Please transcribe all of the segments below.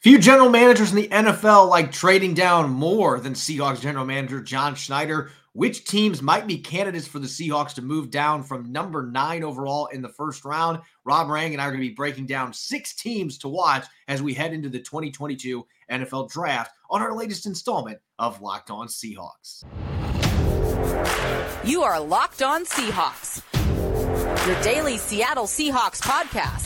Few general managers in the NFL like trading down more than Seahawks general manager John Schneider. Which teams might be candidates for the Seahawks to move down from number nine overall in the first round? Rob Rang and I are going to be breaking down six teams to watch as we head into the 2022 NFL Draft on our latest installment of Locked On Seahawks. You are Locked On Seahawks, your daily Seattle Seahawks podcast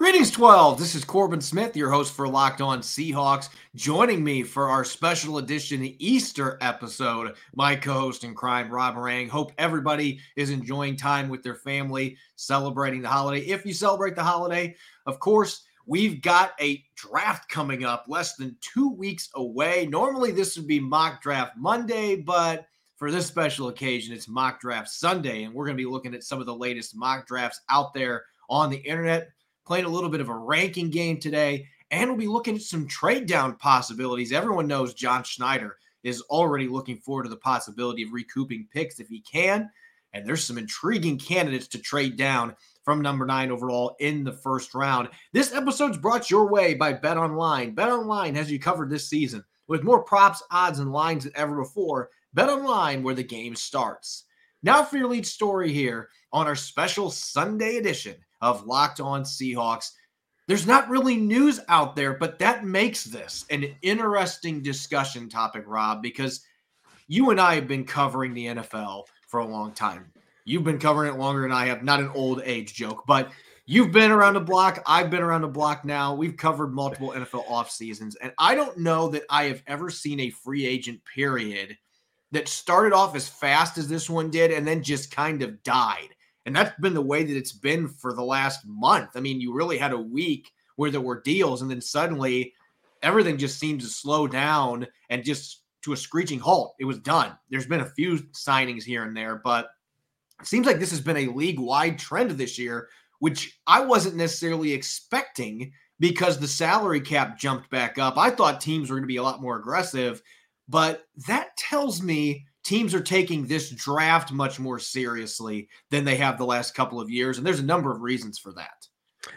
Greetings, 12. This is Corbin Smith, your host for Locked On Seahawks. Joining me for our special edition Easter episode, my co host in crime, Rob Rang. Hope everybody is enjoying time with their family, celebrating the holiday. If you celebrate the holiday, of course, we've got a draft coming up less than two weeks away. Normally, this would be mock draft Monday, but for this special occasion, it's mock draft Sunday. And we're going to be looking at some of the latest mock drafts out there on the internet, playing a little bit of a ranking game today. And we'll be looking at some trade down possibilities. Everyone knows John Schneider is already looking forward to the possibility of recouping picks if he can. And there's some intriguing candidates to trade down from number nine overall in the first round. This episode's brought your way by Bet Online. Bet Online has you covered this season with more props, odds, and lines than ever before. Bet Online, where the game starts. Now for your lead story here on our special Sunday edition of Locked On Seahawks. There's not really news out there, but that makes this an interesting discussion topic, Rob, because you and I have been covering the NFL for a long time. You've been covering it longer than I have. Not an old age joke, but you've been around the block. I've been around the block now. We've covered multiple NFL off seasons, and I don't know that I have ever seen a free agent period that started off as fast as this one did and then just kind of died. And that's been the way that it's been for the last month. I mean, you really had a week where there were deals, and then suddenly everything just seemed to slow down and just to a screeching halt. It was done. There's been a few signings here and there, but it seems like this has been a league wide trend this year, which I wasn't necessarily expecting because the salary cap jumped back up. I thought teams were going to be a lot more aggressive, but that tells me teams are taking this draft much more seriously than they have the last couple of years. And there's a number of reasons for that.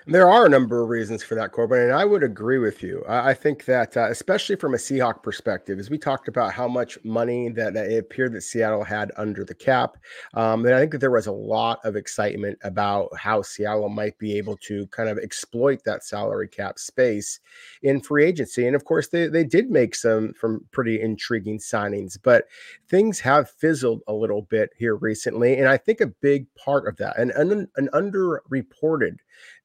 There are a number of reasons for that, Corbin, and I would agree with you. I think that, uh, especially from a Seahawk perspective, as we talked about how much money that, that it appeared that Seattle had under the cap, um, and I think that there was a lot of excitement about how Seattle might be able to kind of exploit that salary cap space in free agency. And of course, they, they did make some from pretty intriguing signings, but things have fizzled a little bit here recently. And I think a big part of that, and an, an underreported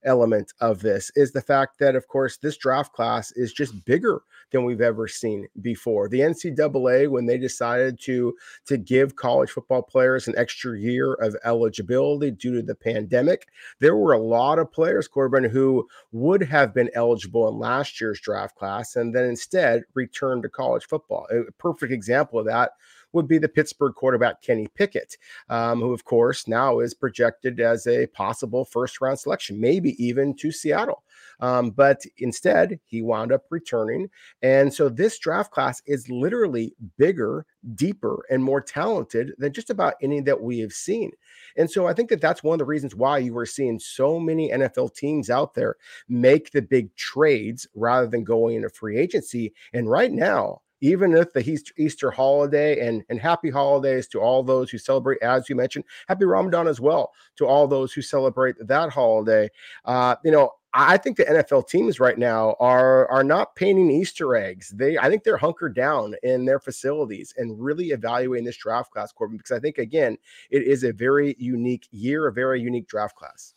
element of this is the fact that, of course, this draft class is just bigger than we've ever seen before. The NCAA, when they decided to to give college football players an extra year of eligibility due to the pandemic, there were a lot of players, Corbin, who would have been eligible in last year's draft class and then instead returned to college football. A perfect example of that would be the Pittsburgh quarterback Kenny Pickett, um, who, of course, now is projected as a possible first round selection, maybe even to Seattle. Um, but instead, he wound up returning. And so this draft class is literally bigger, deeper, and more talented than just about any that we have seen. And so I think that that's one of the reasons why you were seeing so many NFL teams out there make the big trades rather than going into free agency. And right now, even if the Easter holiday and, and happy holidays to all those who celebrate, as you mentioned, happy Ramadan as well to all those who celebrate that holiday. Uh, you know, I think the NFL teams right now are are not painting Easter eggs. They I think they're hunkered down in their facilities and really evaluating this draft class, Corbin, because I think again it is a very unique year, a very unique draft class.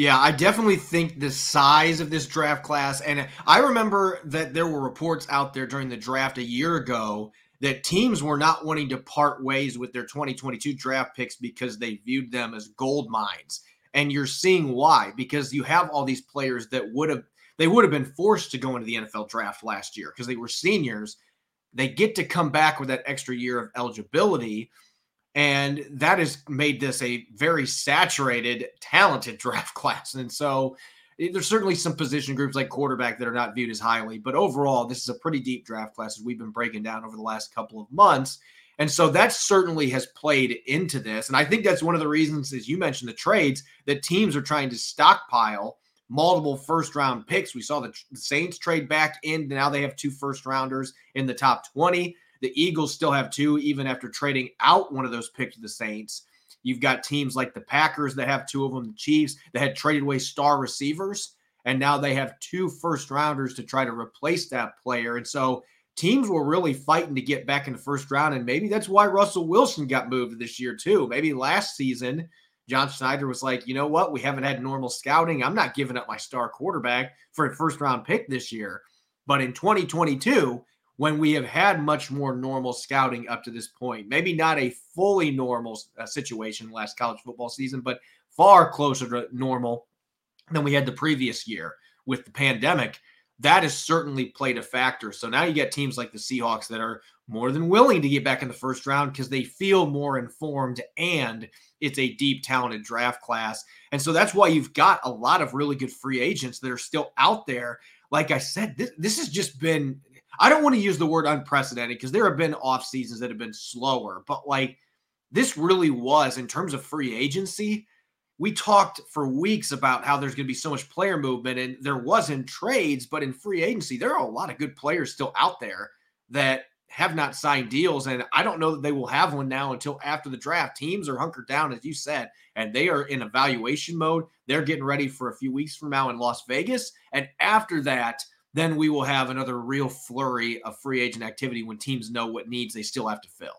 Yeah, I definitely think the size of this draft class, and I remember that there were reports out there during the draft a year ago that teams were not wanting to part ways with their 2022 draft picks because they viewed them as gold mines. And you're seeing why, because you have all these players that would have they would have been forced to go into the NFL draft last year because they were seniors. They get to come back with that extra year of eligibility and that has made this a very saturated, talented draft class. And so eh, there's certainly some position groups like quarterback that are not viewed as highly, but overall, this is a pretty deep draft class as we've been breaking down over the last couple of months. And so that certainly has played into this. And I think that's one of the reasons, as you mentioned, the trades that teams are trying to stockpile multiple first round picks. We saw the, Saints trade back in. Now they have two first rounders in the top 20. The Eagles still have two, even after trading out one of those picks to the Saints. You've got teams like the Packers that have two of them, the Chiefs that had traded away star receivers, and now they have two first rounders to try to replace that player. And so teams were really fighting to get back in the first round. And maybe that's why Russell Wilson got moved this year, too. Maybe last season, John Schneider was like, you know what? We haven't had normal scouting. I'm not giving up my star quarterback for a first round pick this year. But in 2022, when we have had much more normal scouting up to this point. Maybe not a fully normal uh, situation last college football season, but far closer to normal than we had the previous year with the pandemic. That has certainly played a factor. So now you get teams like the Seahawks that are more than willing to get back in the first round because they feel more informed and it's a deep, talented draft class. And so that's why you've got a lot of really good free agents that are still out there. Like I said, this, this has just been I don't want to use the word unprecedented because there have been off seasons that have been slower, but like this really was in terms of free agency. We talked for weeks about how there's going to be so much player movement, and there wasn't trades, but in free agency, there are a lot of good players still out there that have not signed deals. And I don't know that they will have one now until after the draft. Teams are hunkered down, as you said, and they are in evaluation mode. They're getting ready for a few weeks from now in Las Vegas. And after that, then we will have another real flurry of free agent activity when teams know what needs they still have to fill.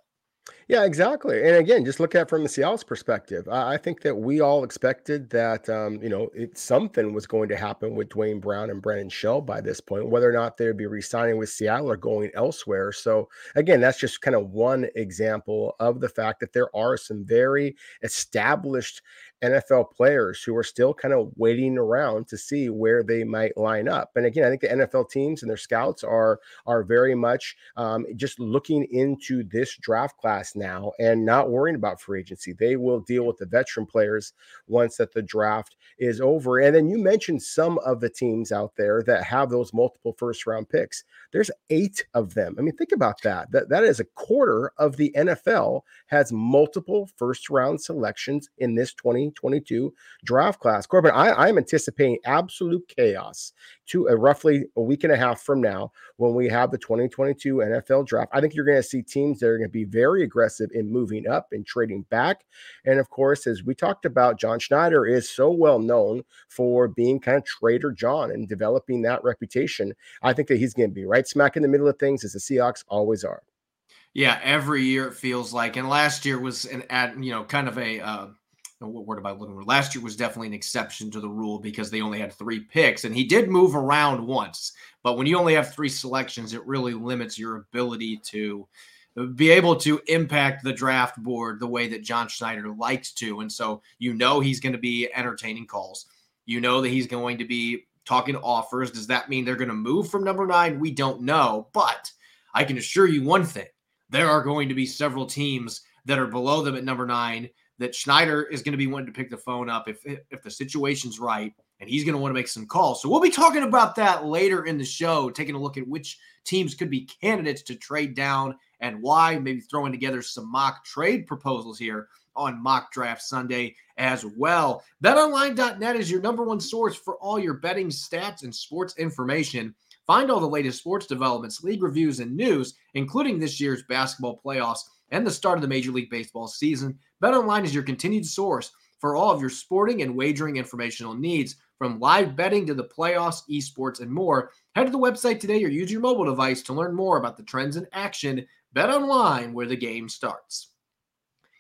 Yeah, exactly. And again, just look at from the Seattle's perspective. I, think that we all expected that um, you know it, something was going to happen with Duane Brown and Brandon Shell by this point, whether or not they'd be re-signing with Seattle or going elsewhere. So again, that's just kind of one example of the fact that there are some very established NFL players who are still kind of waiting around to see where they might line up. And again, I think the NFL teams and their scouts are are very much um, just looking into this draft class now and not worrying about free agency. They will deal with the veteran players once that the draft is over. And then you mentioned some of the teams out there that have those multiple first round picks. There's eight of them. I mean, think about that. That that is a quarter of the NFL has multiple first round selections in this 20 2022 draft class. Corbin, I, am anticipating absolute chaos to a roughly a week and a half from now when we have the 2022 NFL draft. I think you're going to see teams that are going to be very aggressive in moving up and trading back. And of course, as we talked about, John Schneider is so well known for being kind of Trader John and developing that reputation. I think that he's going to be right smack in the middle of things as the Seahawks always are. Yeah, every year it feels like, and last year was an at you know kind of a uh, what word about looking? Last year was definitely an exception to the rule because they only had three picks, and he did move around once. But when you only have three selections, it really limits your ability to uh, be able to impact the draft board the way that John Schneider likes to. And so you know he's going to be entertaining calls. You know that he's going to be talking offers. Does that mean they're going to move from number nine? We don't know. But I can assure you one thing there are going to be several teams that are below them at number nine that Schneider is going to be wanting to pick the phone up if if the situation's right, and he's going to want to make some calls. So we'll be talking about that later in the show, taking a look at which teams could be candidates to trade down and why. Maybe throwing together some mock trade proposals here on Mock Draft Sunday as well. BetOnline.net is your number one source for all your betting stats and sports information. Find all the latest sports developments, league reviews, and news, including this year's basketball playoffs and the start of the Major League Baseball season. BetOnline is your continued source for all of your sporting and wagering informational needs, from live betting to the playoffs, esports, and more. Head to the website today or use your mobile device to learn more about the trends in action. BetOnline, where the game starts.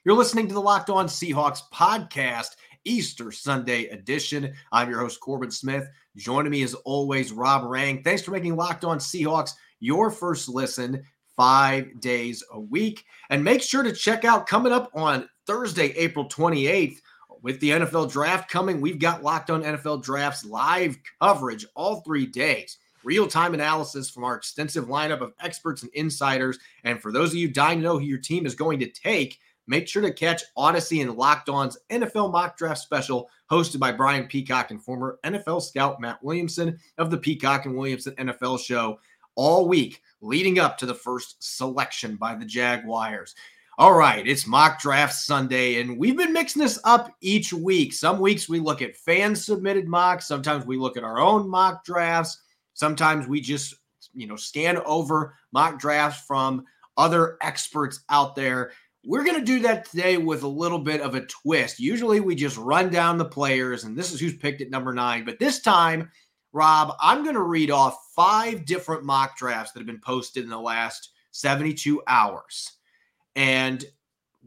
You're listening to the Locked On Seahawks podcast, Easter Sunday edition. I'm your host, Corbin Smith. Joining me as always, Rob Rang. Thanks for making Locked On Seahawks your first listen five days a week. And make sure to check out coming up on Thursday, April 28th, with the NFL draft coming. We've got locked on NFL drafts live coverage all three days. Real time analysis from our extensive lineup of experts and insiders. And for those of you dying to know who your team is going to take, make sure to catch Odyssey and Locked On's NFL mock draft special hosted by Brian Peacock and former NFL scout Matt Williamson of the Peacock and Williamson NFL show all week leading up to the first selection by the Jaguars. All right, it's mock draft Sunday, and we've been mixing this up each week. Some weeks we look at fan submitted mocks, sometimes we look at our own mock drafts, sometimes we just, you know, scan over mock drafts from other experts out there. We're going to do that today with a little bit of a twist. Usually we just run down the players, and this is who's picked at number nine. But this time, Rob, I'm going to read off five different mock drafts that have been posted in the last 72 hours. And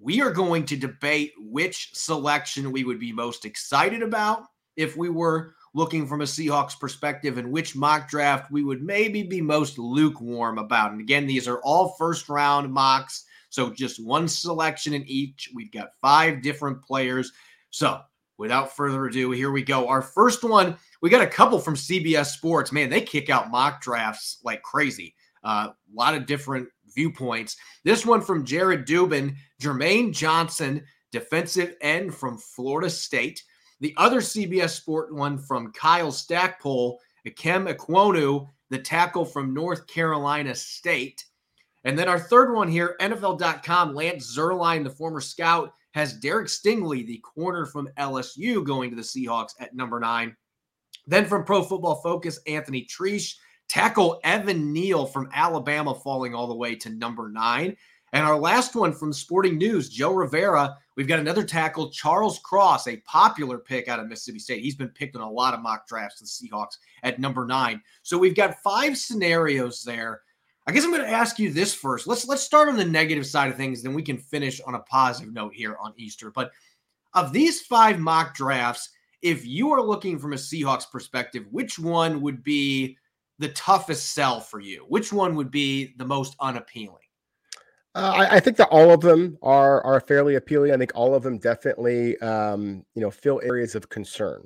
we are going to debate which selection we would be most excited about if we were looking from a Seahawks perspective and which mock draft we would maybe be most lukewarm about. And again, these are all first round mocks. So just one selection in each. We've got five different players. So without further ado, here we go. Our first one, we got a couple from CBS Sports. Man, they kick out mock drafts like crazy. Uh, a lot of different viewpoints. This one from Jared Dubin, Jermaine Johnson, defensive end from Florida State. The other CBS Sport one from Kyle Stackpole, Ikem Ekwonu, the tackle from North Carolina State. And then our third one here, NFL.com, Lance Zierlein, the former scout, has Derek Stingley, the corner from LSU, going to the Seahawks at number nine. Then from Pro Football Focus, Anthony Treash, Tackle Evan Neal from Alabama falling all the way to number nine. And our last one from Sporting News, Joe Rivera. We've got another tackle, Charles Cross, a popular pick out of Mississippi State. He's been picked in a lot of mock drafts, the Seahawks at number nine. So we've got five scenarios there. I guess I'm going to ask you this first. Let's let's start on the negative side of things, then we can finish on a positive note here on Easter. But of these five mock drafts, if you are looking from a Seahawks perspective, which one would be the toughest sell for you? Which one would be the most unappealing? Uh, I, I, think that all of them are are fairly appealing. I think all of them definitely, um, you know, fill areas of concern.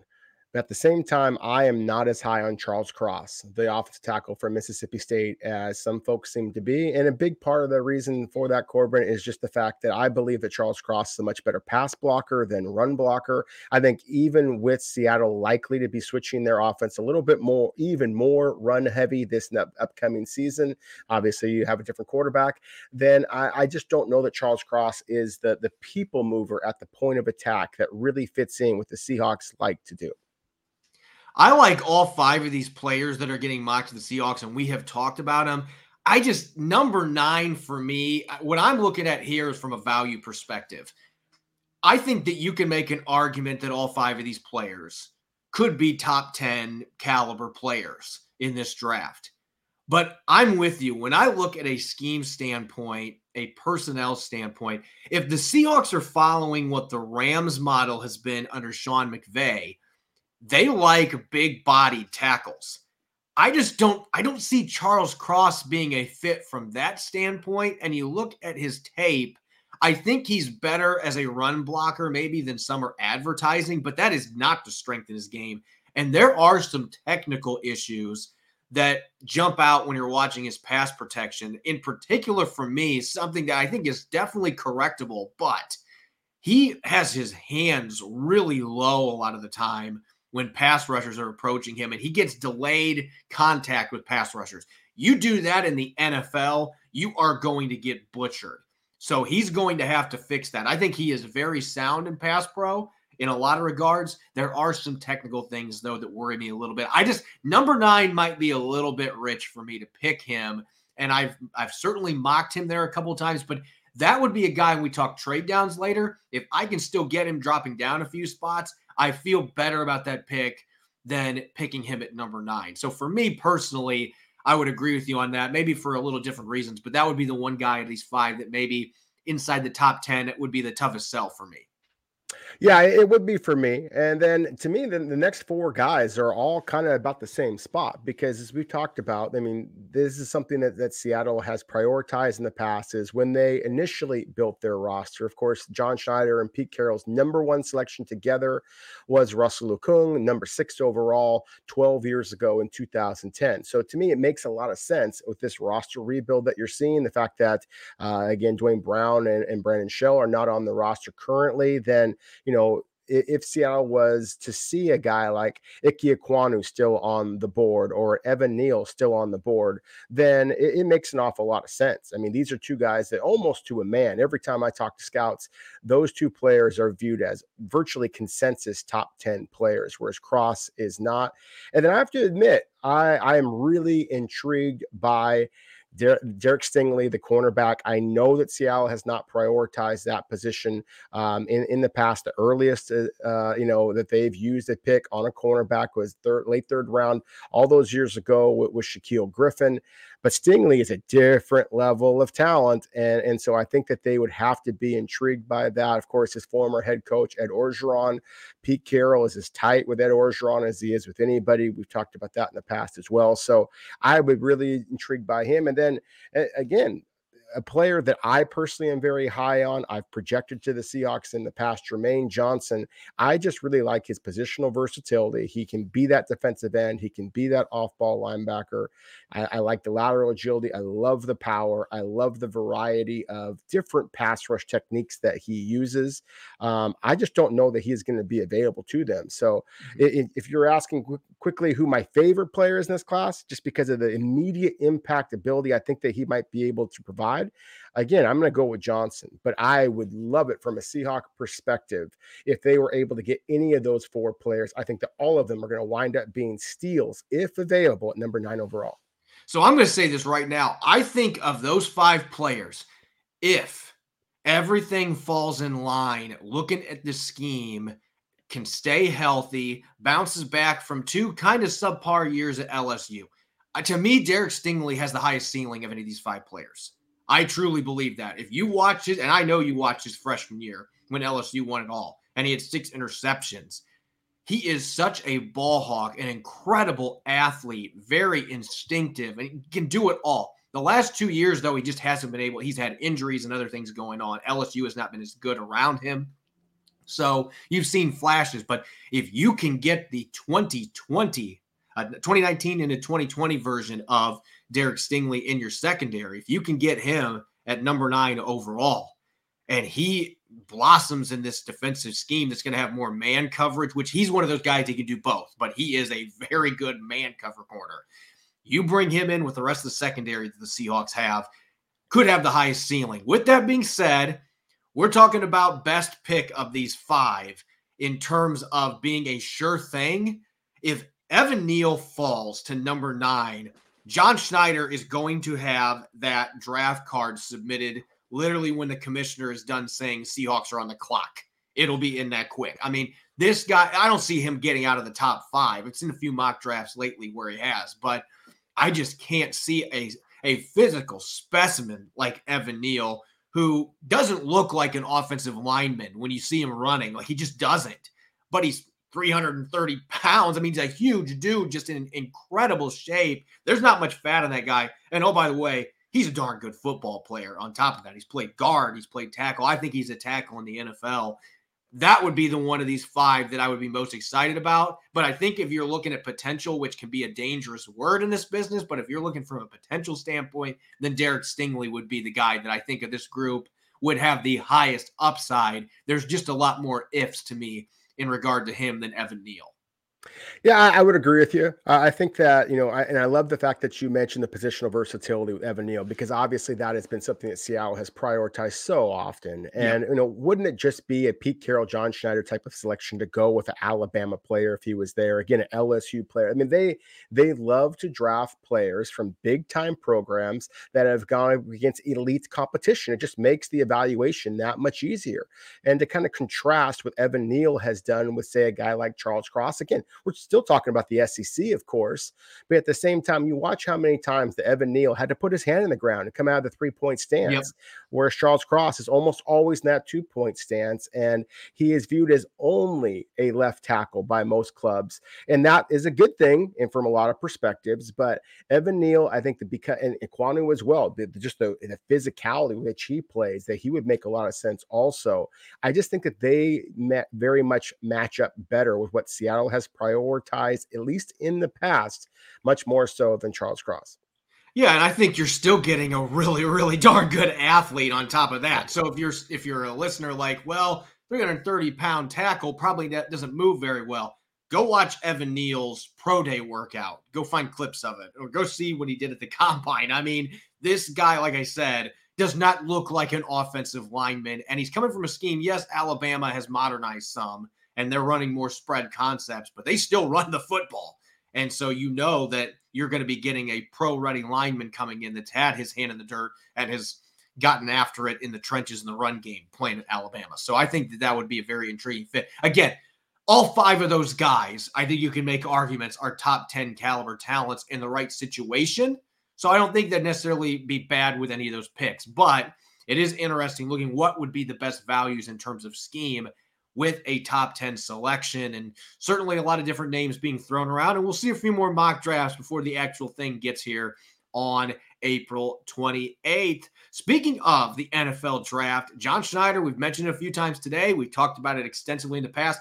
But at the same time, I am not as high on Charles Cross, the offensive tackle from Mississippi State, as some folks seem to be. And a big part of the reason for that, Corbin, is just the fact that I believe that Charles Cross is a much better pass blocker than run blocker. I think even with Seattle likely to be switching their offense a little bit more, even more run heavy this upcoming season, obviously you have a different quarterback, then I, I just don't know that Charles Cross is the, the people mover at the point of attack that really fits in with the Seahawks like to do. I like all five of these players that are getting mocked to the Seahawks, and we have talked about them. I just number nine for me. What I'm looking at here is from a value perspective. I think that you can make an argument that all five of these players could be top 10 caliber players in this draft. But I'm with you. When I look at a scheme standpoint, a personnel standpoint, if the Seahawks are following what the Rams model has been under Sean McVay, they like big body tackles. I just don't I don't see Charles Cross being a fit from that standpoint and you look at his tape I think he's better as a run blocker maybe than some are advertising but that is not to strengthen his game. And there are some technical issues that jump out when you're watching his pass protection. In particular for me something that I think is definitely correctable but he has his hands really low a lot of the time when pass rushers are approaching him and he gets delayed contact with pass rushers. You do that in the NFL, you are going to get butchered. So he's going to have to fix that. I think he is very sound in pass pro in a lot of regards. There are some technical things though that worry me a little bit. I just number 9 might be a little bit rich for me to pick him and I've I've certainly mocked him there a couple of times, but that would be a guy we talk trade downs later. If I can still get him dropping down a few spots, I feel better about that pick than picking him at number nine. So for me personally, I would agree with you on that, maybe for a little different reasons, but that would be the one guy at these five that maybe inside the top 10 it would be the toughest sell for me. Yeah, it would be for me. And then to me, then the next four guys are all kind of about the same spot because as we've talked about, I mean, this is something that, that Seattle has prioritized in the past is when they initially built their roster. Of course, John Schneider and Pete Carroll's number one selection together was Russell Okung, number six overall 12 years ago in 2010. So to me, it makes a lot of sense with this roster rebuild that you're seeing. The fact that, uh, again, Duane Brown and, and Brandon Shell are not on the roster currently, then you know, if Seattle was to see a guy like Ike Ekwonu still on the board or Evan Neal still on the board, then it, it, makes an awful lot of sense. I mean, these are two guys that almost to a man, every time I talk to scouts, those two players are viewed as virtually consensus top 10 players, whereas Cross is not. And then I have to admit, I, I am really intrigued by Derek Stingley, the cornerback. I know that Seattle has not prioritized that position um, in in the past. The earliest, uh, uh, you know, that they've used a pick on a cornerback was third, late third round. All those years ago with, with Shaquill Griffin. But Stingley is a different level of talent. And, and so I think that they would have to be intrigued by that. Of course, his former head coach, Ed Orgeron, Pete Carroll is as tight with Ed Orgeron as he is with anybody. We've talked about that in the past as well. So I would really intrigued by him. And then again, a player that I personally am very high on. I've projected to the Seahawks in the past, Jermaine Johnson. I just really like his positional versatility. He can be that defensive end, he can be that off ball linebacker. I, I, like the lateral agility. I love the power. I love the variety of different pass rush techniques that he uses. Um, I just don't know that he is going to be available to them. So mm-hmm. if, if you're asking qu- quickly who my favorite player is in this class, just because of the immediate impact ability, I think that he might be able to provide side. Again, I'm going to go with Johnson, but I would love it from a Seahawk perspective if they were able to get any of those four players. I think that all of them are going to wind up being steals if available at number nine overall. So I'm going to say this right now. I think of those five players, if everything falls in line, looking at the scheme, can stay healthy, bounces back from two kind of subpar years at LSU. Uh, to me, Derek Stingley has the highest ceiling of any of these five players. I truly believe that. If you watch it, and I know you watched his freshman year when LSU won it all, and he had six interceptions. He is such a ball hawk, an incredible athlete, very instinctive, and he can do it all. The last two years, though, he just hasn't been able. He's had injuries and other things going on. LSU has not been as good around him. So you've seen flashes, but if you can get the 2020, uh, 2019 a 2020 version of Derek Stingley in your secondary, if you can get him at number nine overall, and he blossoms in this defensive scheme that's going to have more man coverage, which he's one of those guys he can do both, but he is a very good man cover corner. You bring him in with the rest of the secondary that the Seahawks have, could have the highest ceiling. With that being said, we're talking about best pick of these five in terms of being a sure thing. If Evan Neal falls to number nine, John Schneider is going to have that draft card submitted literally when the commissioner is done saying Seahawks are on the clock. It'll be in that quick. I mean, this guy, I don't see him getting out of the top five. It's in a few mock drafts lately where he has, but I just can't see a, a physical specimen like Evan Neal who doesn't look like an offensive lineman when you see him running. Like he just doesn't. But he's 330 pounds. I mean, he's a huge dude, just in incredible shape. There's not much fat on that guy. And oh, by the way, he's a darn good football player. On top of that, he's played guard, he's played tackle. I think he's a tackle in the NFL. That would be the one of these five that I would be most excited about. But I think if you're looking at potential, which can be a dangerous word in this business, but if you're looking from a potential standpoint, then Derek Stingley would be the guy that I think of this group would have the highest upside. There's just a lot more ifs to me in regard to him than Evan Neal. Yeah, I, I would agree with you. Uh, I think that, you know, I, and I love the fact that you mentioned the positional versatility with Evan Neal because obviously that has been something that Seattle has prioritized so often. And, yeah. you know, wouldn't it just be a Pete Carroll, John Schneider type of selection to go with an Alabama player if he was there? Again, an LSU player. I mean, they they love to draft players from big time programs that have gone against elite competition. It just makes the evaluation that much easier. And to kind of contrast what Evan Neal has done with, say, a guy like Charles Cross, again, We're still talking about the SEC, of course, but at the same time, you watch how many times the Evan Neal had to put his hand in the ground and come out of the three point stance, yep. Whereas Charles Cross is almost always in that two point stance, and he is viewed as only a left tackle by most clubs, and that is a good thing, and from a lot of perspectives. But Evan Neal, I think the because and Ekwonu as well, the, just the, the physicality with which he plays, that he would make a lot of sense. Also, I just think that they met very much match up better with what Seattle has prioritized, at least in the past, much more so than Charles Cross. Yeah, and I think you're still getting a really, really darn good athlete on top of that. So if you're if you're a listener like, well, 330 pound tackle probably doesn't move very well. Go watch Evan Neal's pro day workout. Go find clips of it, or go see what he did at the combine. I mean, this guy, like I said, does not look like an offensive lineman, and he's coming from a scheme. Yes, Alabama has modernized some, and they're running more spread concepts, but they still run the football. And so you know that you're going to be getting a pro running lineman coming in that's had his hand in the dirt and has gotten after it in the trenches in the run game playing at Alabama. So I think that that would be a very intriguing fit. Again, all five of those guys, I think you can make arguments are top 10 caliber talents in the right situation. So I don't think that necessarily be bad with any of those picks, but it is interesting looking what would be the best values in terms of scheme with a top 10 selection and certainly a lot of different names being thrown around and we'll see a few more mock drafts before the actual thing gets here on April 28th. Speaking of the NFL draft, John Schneider, we've mentioned it a few times today. We've talked about it extensively in the past.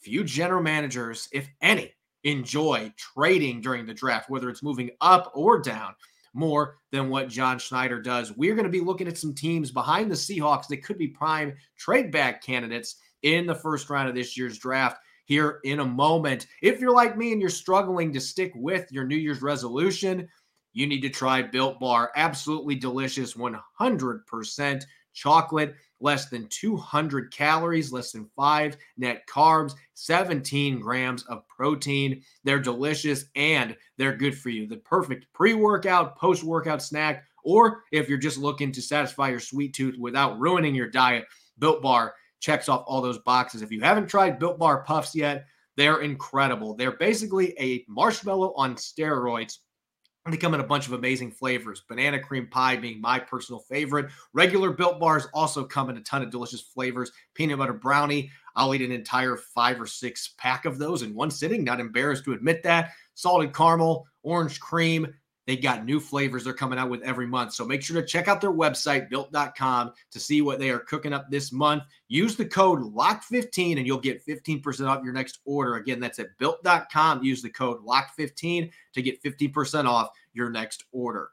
Few general managers, if any, enjoy trading during the draft, whether it's moving up or down more than what John Schneider does. We're going to be looking at some teams behind the Seahawks that could be prime trade back candidates in the first round of this year's draft here in a moment. If you're like me and you're struggling to stick with your New Year's resolution, you need to try Built Bar. Absolutely delicious, 100% chocolate, less than 200 calories, less than five net carbs, 17 grams of protein. They're delicious and they're good for you. The perfect pre workout, post workout snack, or if you're just looking to satisfy your sweet tooth without ruining your diet, Built Bar checks off all those boxes. If you haven't tried Built Bar Puffs yet, they're incredible. They're basically a marshmallow on steroids they come in a bunch of amazing flavors. Banana cream pie being my personal favorite. Regular built bars also come in a ton of delicious flavors. Peanut butter brownie. I'll eat an entire five or six pack of those in one sitting. Not embarrassed to admit that. Salted caramel, orange cream. They got new flavors they're coming out with every month. So make sure to check out their website, built.com, to see what they are cooking up this month. Use the code LOCK15 and you'll get 15% off your next order. Again, that's at built.com. Use the code LOCK15 to get 15% off your next order.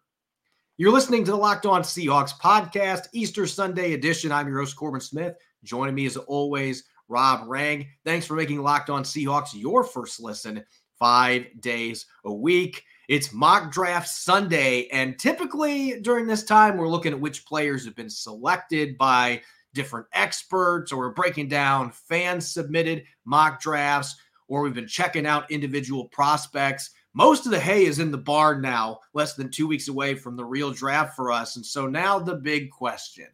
You're listening to the Locked On Seahawks podcast, Easter Sunday edition. I'm your host, Corbin Smith. Joining me as always, Rob Rang. Thanks for making Locked On Seahawks your first listen five days a week. It's mock draft Sunday. And typically during this time, we're looking at which players have been selected by different experts, or we're breaking down fan submitted mock drafts, or we've been checking out individual prospects. Most of the hay is in the barn now, less than two weeks away from the real draft for us. And so now the big question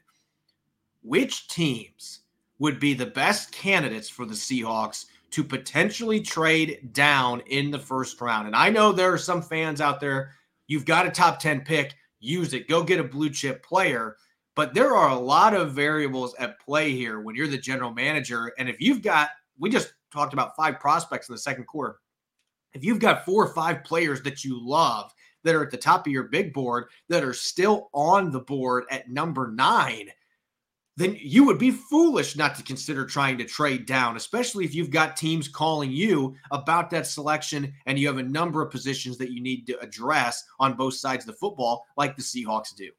which teams would be the best candidates for the Seahawks to potentially trade down in the first round. And I know there are some fans out there, you've got a top 10 pick, use it, go get a blue chip player. But there are a lot of variables at play here when you're the general manager. And if you've got, we just talked about five prospects in the second quarter. If you've got four or five players that you love that are at the top of your big board that are still on the board at number nine, then you would be foolish not to consider trying to trade down, especially if you've got teams calling you about that selection and you have a number of positions that you need to address on both sides of the football, like the Seahawks do.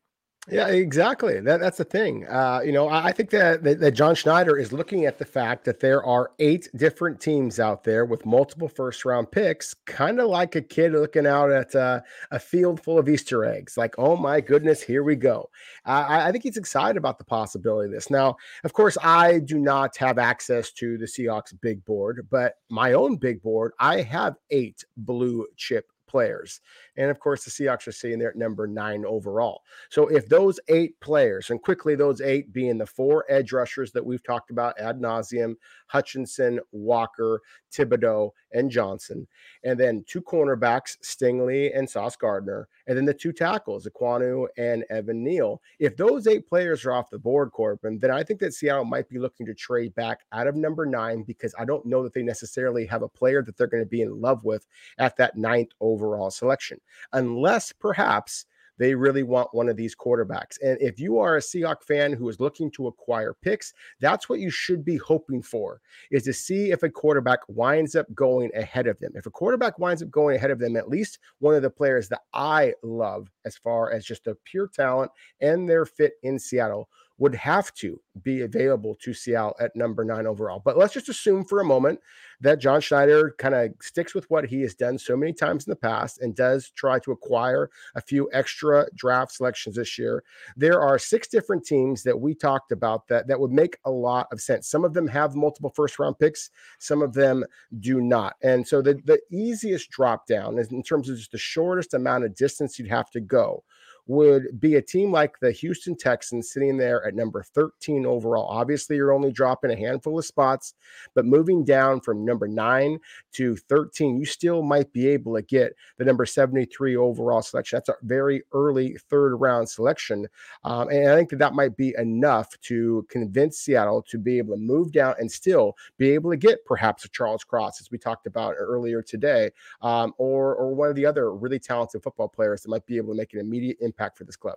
Yeah, exactly. That, that's the thing. Uh, you know, I, I think that, that, that John Schneider is looking at the fact that there are eight different teams out there with multiple first round picks, kind of like a kid looking out at uh, a field full of Easter eggs. Like, oh my goodness, here we go. Uh, I, I think he's excited about the possibility of this. Now, of course, I do not have access to the Seahawks big board, but my own big board, I have eight blue chip players. And of course, the Seahawks are sitting there at number nine overall. So if those eight players, and quickly those eight being the four edge rushers that we've talked about ad nauseum Hutchinson, Walker, Thibodeaux, and Johnson, and then two cornerbacks, Stingley and Sauce Gardner, and then the two tackles, Ekwonu and Evan Neal. If those eight players are off the board, Corbin, then I think that Seattle might be looking to trade back out of number nine because I don't know that they necessarily have a player that they're going to be in love with at that ninth overall selection, unless perhaps they really want one of these quarterbacks. And if you are a Seahawk fan who is looking to acquire picks, that's what you should be hoping for is to see if a quarterback winds up going ahead of them. If a quarterback winds up going ahead of them, at least one of the players that I love as far as just a pure talent and their fit in Seattle would have to be available to Seattle at number nine overall. But let's just assume for a moment that John Schneider kind of sticks with what he has done so many times in the past and does try to acquire a few extra draft selections this year. There are six different teams that we talked about that that would make a lot of sense. Some of them have multiple first round picks, some of them do not. And so the, the easiest drop down is in terms of just the shortest amount of distance you'd have to go would be a team like the Houston Texans sitting there at number 13 overall. Obviously, you're only dropping a handful of spots, but moving down from number nine to 13, you still might be able to get the number 73 overall selection. That's a very early third round selection. Um, and I think that that might be enough to convince Seattle to be able to move down and still be able to get perhaps a Charles Cross, as we talked about earlier today, um, or, or one of the other really talented football players that might be able to make an immediate impact impact for this club.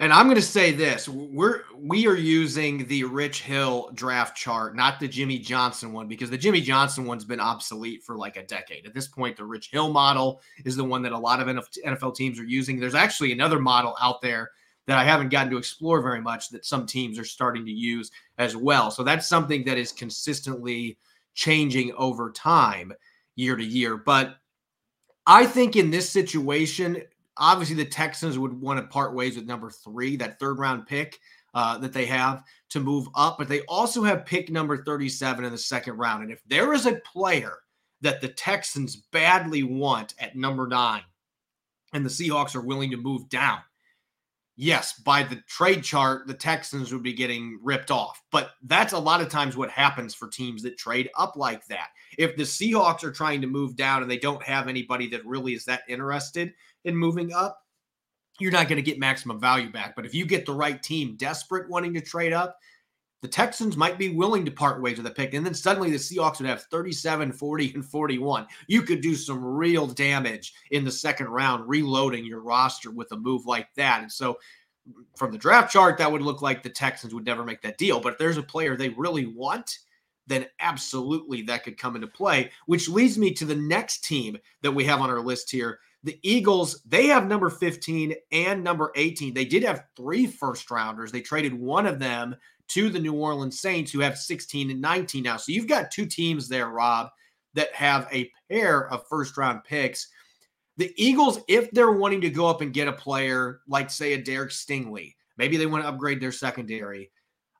And I'm going to say this: we're we are using the Rich Hill draft chart, not the Jimmy Johnson one, because the Jimmy Johnson one's been obsolete for like a decade. At this point, the Rich Hill model is the one that a lot of NFL teams are using. There's actually another model out there that I haven't gotten to explore very much that some teams are starting to use as well. So that's something that is consistently changing over time, year to year. But I think in this situation, Obviously, the Texans would want to part ways with number three, that third round pick uh, that they have to move up, but they also have pick number 37 in the second round. And if there is a player that the Texans badly want at number nine, and the Seahawks are willing to move down, yes, by the trade chart, the Texans would be getting ripped off. But that's a lot of times what happens for teams that trade up like that. If the Seahawks are trying to move down and they don't have anybody that really is that interested in moving up, you're not going to get maximum value back. But if you get the right team desperate wanting to trade up, the Texans might be willing to part ways with a pick. And then suddenly the Seahawks would have 37, 40, and 41. You could do some real damage in the second round, reloading your roster with a move like that. And so from the draft chart, that would look like the Texans would never make that deal. But if there's a player they really want, then absolutely that could come into play, which leads me to the next team that we have on our list here. The Eagles, they have number 15 and number 18. They did have three first rounders. They traded one of them to the New Orleans Saints, who have 16 and 19 now. So you've got two teams there, Rob, that have a pair of first round picks. The Eagles, if they're wanting to go up and get a player like, say, a Derek Stingley, maybe they want to upgrade their secondary.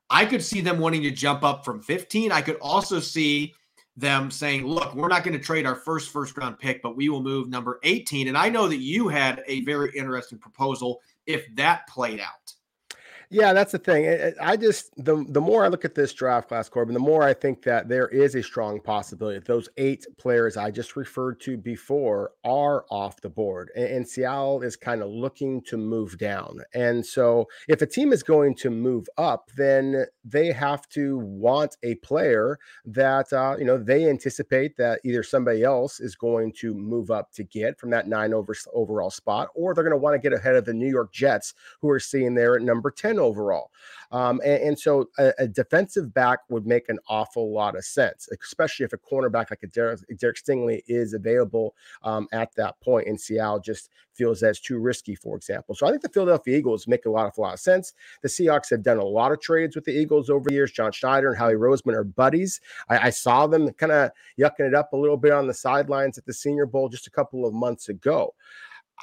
I could see them wanting to jump up from 15. I could also see them saying, look, we're not going to trade our first first round pick, but we will move number 18. And I know that you had a very interesting proposal if that played out. Yeah, that's the thing. I just the the more I look at this draft class, Corbin, the more I think that there is a strong possibility that those eight players I just referred to before are off the board, and, and Seattle is kind of looking to move down. And so, if a team is going to move up, then they have to want a player that uh, you know they anticipate that either somebody else is going to move up to get from that nine over overall spot, or they're going to want to get ahead of the New York Jets, who are seeing there at number ten overall. Um, and, and, so a, a, defensive back would make an awful lot of sense, especially if a cornerback like a Derek, Derek Stingley is available um, at that point. And Seattle just feels that's too risky, for example. So I think the Philadelphia Eagles make a lot of a lot of sense. The Seahawks have done a lot of trades with the Eagles over the years. John Schneider and Howie Roseman are buddies. I, I saw them kind of yucking it up a little bit on the sidelines at the Senior Bowl just a couple of months ago.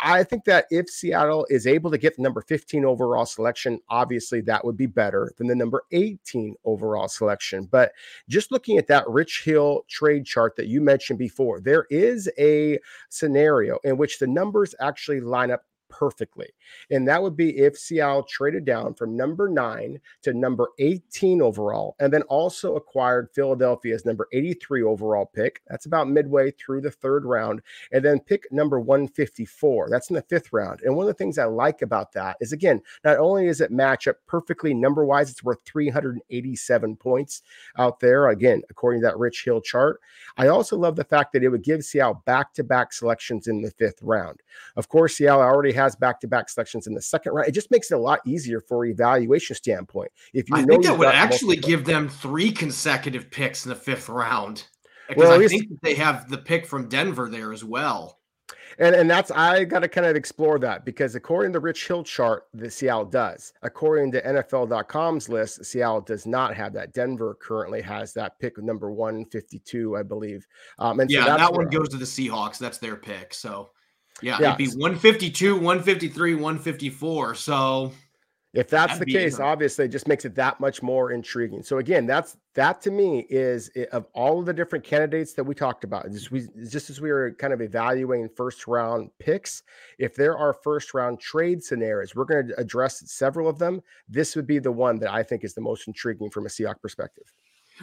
I think that if Seattle is able to get the number 15 overall selection, obviously that would be better than the number 18 overall selection. But just looking at that Rich Hill trade chart that you mentioned before, there is a scenario in which the numbers actually line up perfectly. And that would be if Seattle traded down from number nine to number 18 overall, and then also acquired Philadelphia's number 83 overall pick. That's about midway through the third round. And then pick number 154. That's in the fifth round. And one of the things I like about that is, again, not only is it match up perfectly number wise, it's worth 387 points out there. Again, according to that Rich Hill chart. I also love the fact that it would give Seattle back to back selections in the fifth round. Of course, Seattle already has back to back selections in the second round. It just makes it a lot easier for evaluation standpoint. If you I think that would actually give them three consecutive picks in the fifth round. Because well, I least, think they have the pick from Denver there as well. And and that's I got to kind of explore that because according to Rich Hill chart, the Seattle does. According to NFL.com's list, Seattle does not have that. Denver currently has that pick number 152, I believe. Um, and yeah, so that one goes to the Seahawks. That's their pick. So yeah, yeah. it'd be 152, 153, 154. So if that's the case, obviously it just makes it that much more intriguing. So again, that's that to me is of all of the different candidates that we talked about, just we just as we were kind of evaluating first round picks, if there are first round trade scenarios, we're going to address several of them. This would be the one that I think is the most intriguing from a Seahawk perspective.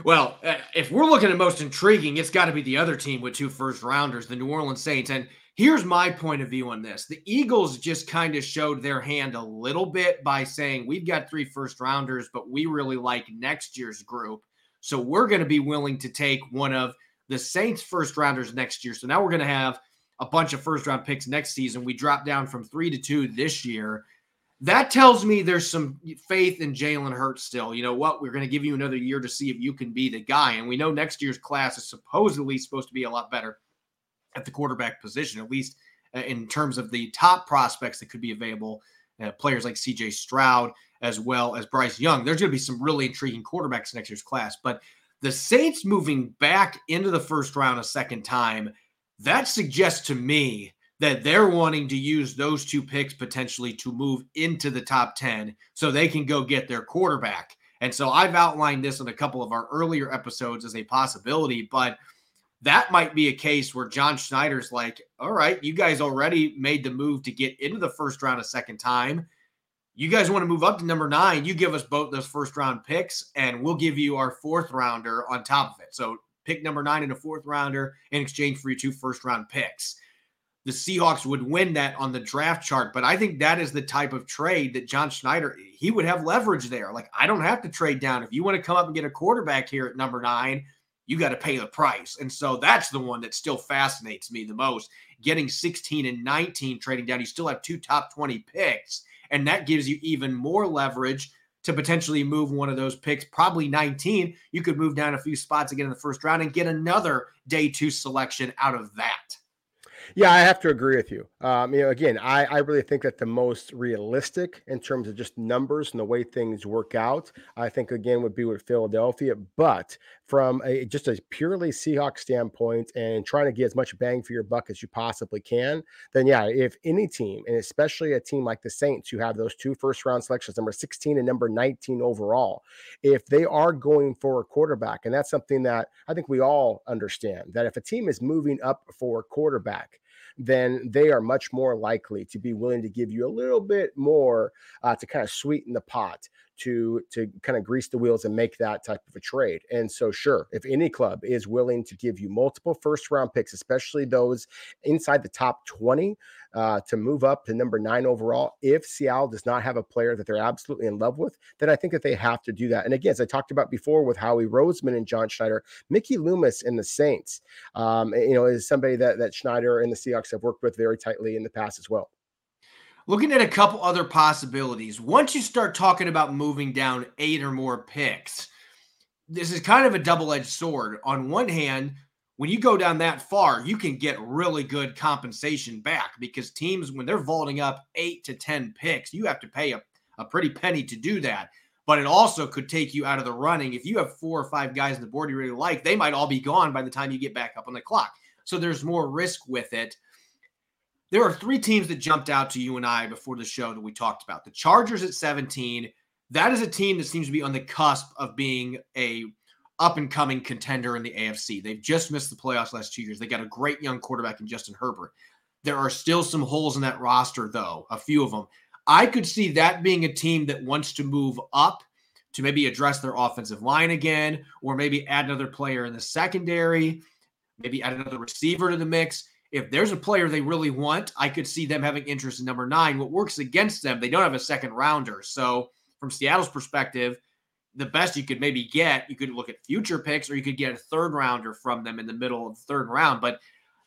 Well, uh, if we're looking at most intriguing, it's got to be the other team with two first rounders, the New Orleans Saints. And Here's my point of view on this. The Eagles just kind of showed their hand a little bit by saying, We've got three first rounders, but we really like next year's group. So we're going to be willing to take one of the Saints' first rounders next year. So now we're going to have a bunch of first round picks next season. We dropped down from three to two this year. That tells me there's some faith in Jalen Hurts still. You know what? We're going to give you another year to see if you can be the guy. And we know next year's class is supposedly supposed to be a lot better at the quarterback position, at least uh, in terms of the top prospects that could be available. Uh, players like CJ Stroud, as well as Bryce Young. There's going to be some really intriguing quarterbacks next year's class. But the Saints moving back into the first round a second time, that suggests to me that they're wanting to use those two picks potentially to move into the top 10 so they can go get their quarterback. And so I've outlined this in a couple of our earlier episodes as a possibility, but that might be a case where John Schneider's like, all right, you guys already made the move to get into the first round a second time. You guys want to move up to number nine? You give us both those first round picks, and we'll give you our fourth rounder on top of it. So pick number nine and a fourth rounder in exchange for your two first round picks. The Seahawks would win that on the draft chart, but I think that is the type of trade that John Schneider he would have leverage there. Like I don't have to trade down if you want to come up and get a quarterback here at number nine you got to pay the price. And so that's the one that still fascinates me the most. Getting 16 and 19 trading down, you still have two top 20 picks. And that gives you even more leverage to potentially move one of those picks, probably 19. You could move down a few spots again in the first round and get another day two selection out of that. Yeah, I have to agree with you. Um, you know, again, I, I really think that the most realistic in terms of just numbers and the way things work out, I think again would be with Philadelphia. But from a just a purely Seahawks standpoint and trying to get as much bang for your buck as you possibly can, then yeah, if any team, and especially a team like the Saints, who have those two first round selections, number 16 and number 19 overall, if they are going for a quarterback, and that's something that I think we all understand that if a team is moving up for quarterback, then they are much more likely to be willing to give you a little bit more uh, to kind of sweeten the pot to to kind of grease the wheels and make that type of a trade. And so, sure, if any club is willing to give you multiple first round picks, especially those inside the top 20, uh, to move up to number nine overall, if Seattle does not have a player that they're absolutely in love with, then I think that they have to do that. And again, as I talked about before with Howie Roseman and John Schneider, Mickey Loomis and the Saints, um, you know, is somebody that that Schneider and the Seahawks have worked with very tightly in the past as well. Looking at a couple other possibilities, once you start talking about moving down eight or more picks, this is kind of a double edged sword. On one hand, when you go down that far, you can get really good compensation back because teams, when they're vaulting up eight to 10 picks, you have to pay a, a pretty penny to do that. But it also could take you out of the running. If you have four or five guys on the board you really like, they might all be gone by the time you get back up on the clock. So there's more risk with it. There are three teams that jumped out to you and I before the show that we talked about. The Chargers at 17. That is a team that seems to be on the cusp of being a up and coming contender in the AFC. They've just missed the playoffs last two years. They got a great young quarterback in Justin Herbert. There are still some holes in that roster, though, a few of them. I could see that being a team that wants to move up to maybe address their offensive line again, or maybe add another player in the secondary, maybe add another receiver to the mix. If there's a player they really want, I could see them having interest in number nine. What works against them, they don't have a second rounder. So, from Seattle's perspective, the best you could maybe get, you could look at future picks or you could get a third rounder from them in the middle of the third round. But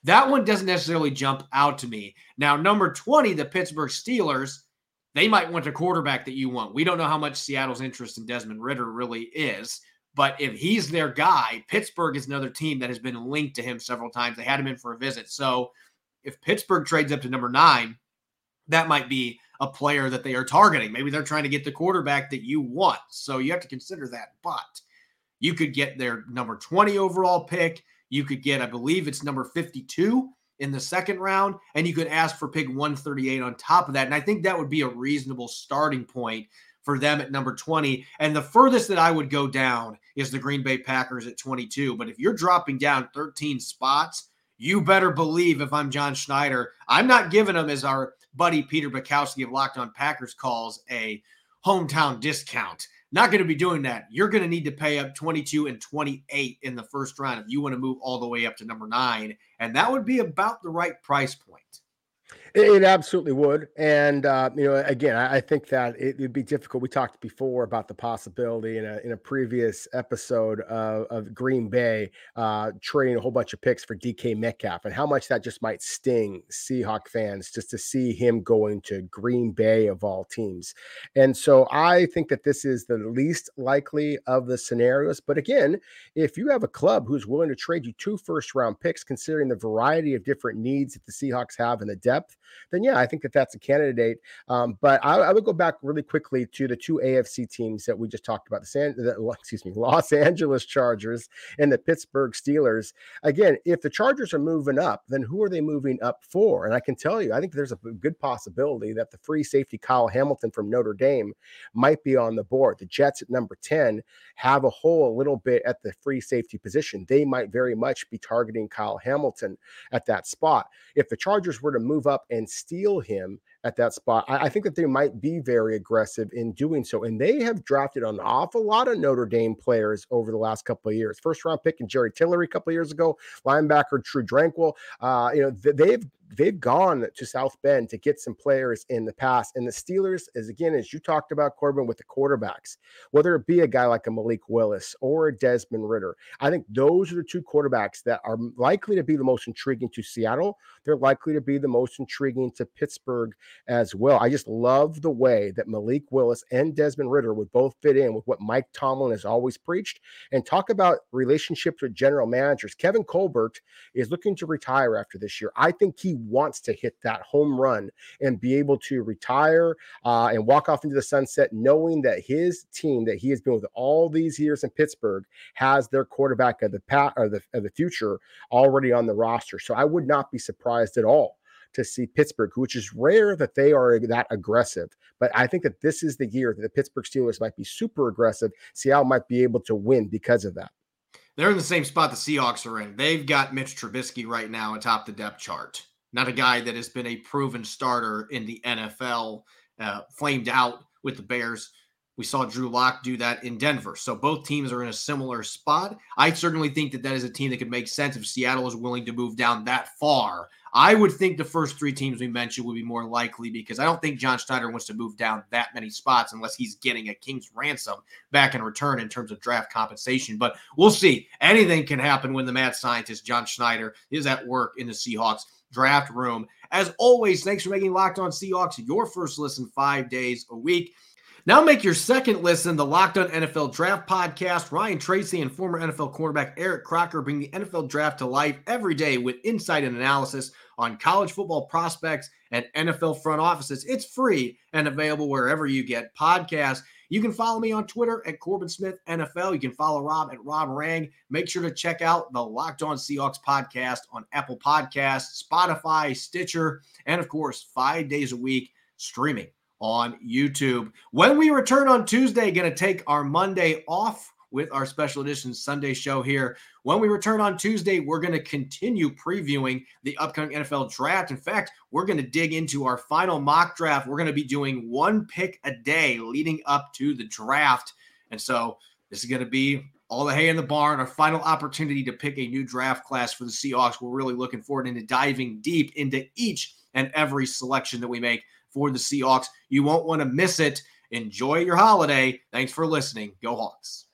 that one doesn't necessarily jump out to me. Now, number 20, the Pittsburgh Steelers, they might want a quarterback that you want. We don't know how much Seattle's interest in Desmond Ridder really is. But if he's their guy, Pittsburgh is another team that has been linked to him several times. They had him in for a visit. So if Pittsburgh trades up to number nine, that might be a player that they are targeting. Maybe they're trying to get the quarterback that you want. So you have to consider that. But you could get their number 20 overall pick. You could get, I believe it's number 52 in the second round, and you could ask for pick 138 on top of that. And I think that would be a reasonable starting point for them at number 20. And the furthest that I would go down is the Green Bay Packers at 22. But if you're dropping down 13 spots, you better believe if I'm John Schneider, I'm not giving them as our buddy Peter Bukowski of Locked On Packers calls a hometown discount. Not going to be doing that. You're going to need to pay up 22 and 28 in the first round if you want to move all the way up to number nine. And that would be about the right price point. It, absolutely would, and uh, you know, again, I, I think that it would be difficult. We talked before about the possibility in a in a previous episode of, of Green Bay uh, trading a whole bunch of picks for DK Metcalf, and how much that just might sting Seahawk fans just to see him going to Green Bay of all teams. And so, I think that this is the least likely of the scenarios. But again, if you have a club who's willing to trade you two first round picks, considering the variety of different needs that the Seahawks have and the depth then yeah, I think that that's a candidate. Um, but I, I, would go back really quickly to the two AFC teams that we just talked about: the San, the, excuse me, Los Angeles Chargers and the Pittsburgh Steelers. Again, if the Chargers are moving up, then who are they moving up for? And I can tell you, I think there's a good possibility that the free safety Kyle Hamilton from Notre Dame might be on the board. The Jets at number ten have a hole a little bit at the free safety position. They might very much be targeting Kyle Hamilton at that spot. If the Chargers were to move up and steal him at that spot. I, I, think that they might be very aggressive in doing so. And they have drafted an awful lot of Notre Dame players over the last couple of years. First round pick in Jerry Tillery a couple of years ago, linebacker Drue Tranquill. Uh, you know, they've they've gone to South Bend to get some players in the past. And the Steelers, as again, as you talked about, Corbin, with the quarterbacks, whether it be a guy like a Malik Willis or a Desmond Ridder, I think those are the two quarterbacks that are likely to be the most intriguing to Seattle. They're likely to be the most intriguing to Pittsburgh as well. I just love the way that Malik Willis and Desmond Ridder would both fit in with what Mike Tomlin has always preached. And talk about relationships with general managers. Kevin Colbert is looking to retire after this year. I think he wants to hit that home run and be able to retire uh, and walk off into the sunset, knowing that his team that he has been with all these years in Pittsburgh has their quarterback of the pat or the of the future already on the roster. So I would not be surprised at all to see Pittsburgh, which is rare that they are that aggressive. But I think that this is the year that the Pittsburgh Steelers might be super aggressive. Seattle might be able to win because of that. They're in the same spot the Seahawks are in. They've got Mitch Trubisky right now atop the depth chart not a guy that has been a proven starter in the NFL, uh, flamed out with the Bears. We saw Drew Lock do that in Denver. So both teams are in a similar spot. I certainly think that that is a team that could make sense if Seattle is willing to move down that far. I would think the first three teams we mentioned would be more likely because I don't think John Schneider wants to move down that many spots unless he's getting a king's ransom back in return in terms of draft compensation. But we'll see. Anything can happen when the mad scientist John Schneider is at work in the Seahawks draft room. As always, thanks for making Locked On Seahawks your first listen five days a week. Now make your second listen the Locked On NFL Draft Podcast. Ryan Tracy and former NFL quarterback Eric Crocker bring the NFL Draft to life every day with insight and analysis on college football prospects and NFL front offices. It's free and available wherever you get podcasts. You can follow me on Twitter at Corbin Smith NFL. You can follow Rob at Rob Rang. Make sure to check out the Locked On Seahawks podcast on Apple Podcasts, Spotify, Stitcher, and of course, five days a week streaming on YouTube. When we return on Tuesday, going to take our Monday off with our special edition Sunday show here. When we return on Tuesday, we're going to continue previewing the upcoming NFL draft. In fact, we're going to dig into our final mock draft. We're going to be doing one pick a day leading up to the draft. And so this is going to be all the hay in the barn, our final opportunity to pick a new draft class for the Seahawks. We're really looking forward into diving deep into each and every selection that we make for the Seahawks. You won't want to miss it. Enjoy your holiday. Thanks for listening. Go Hawks.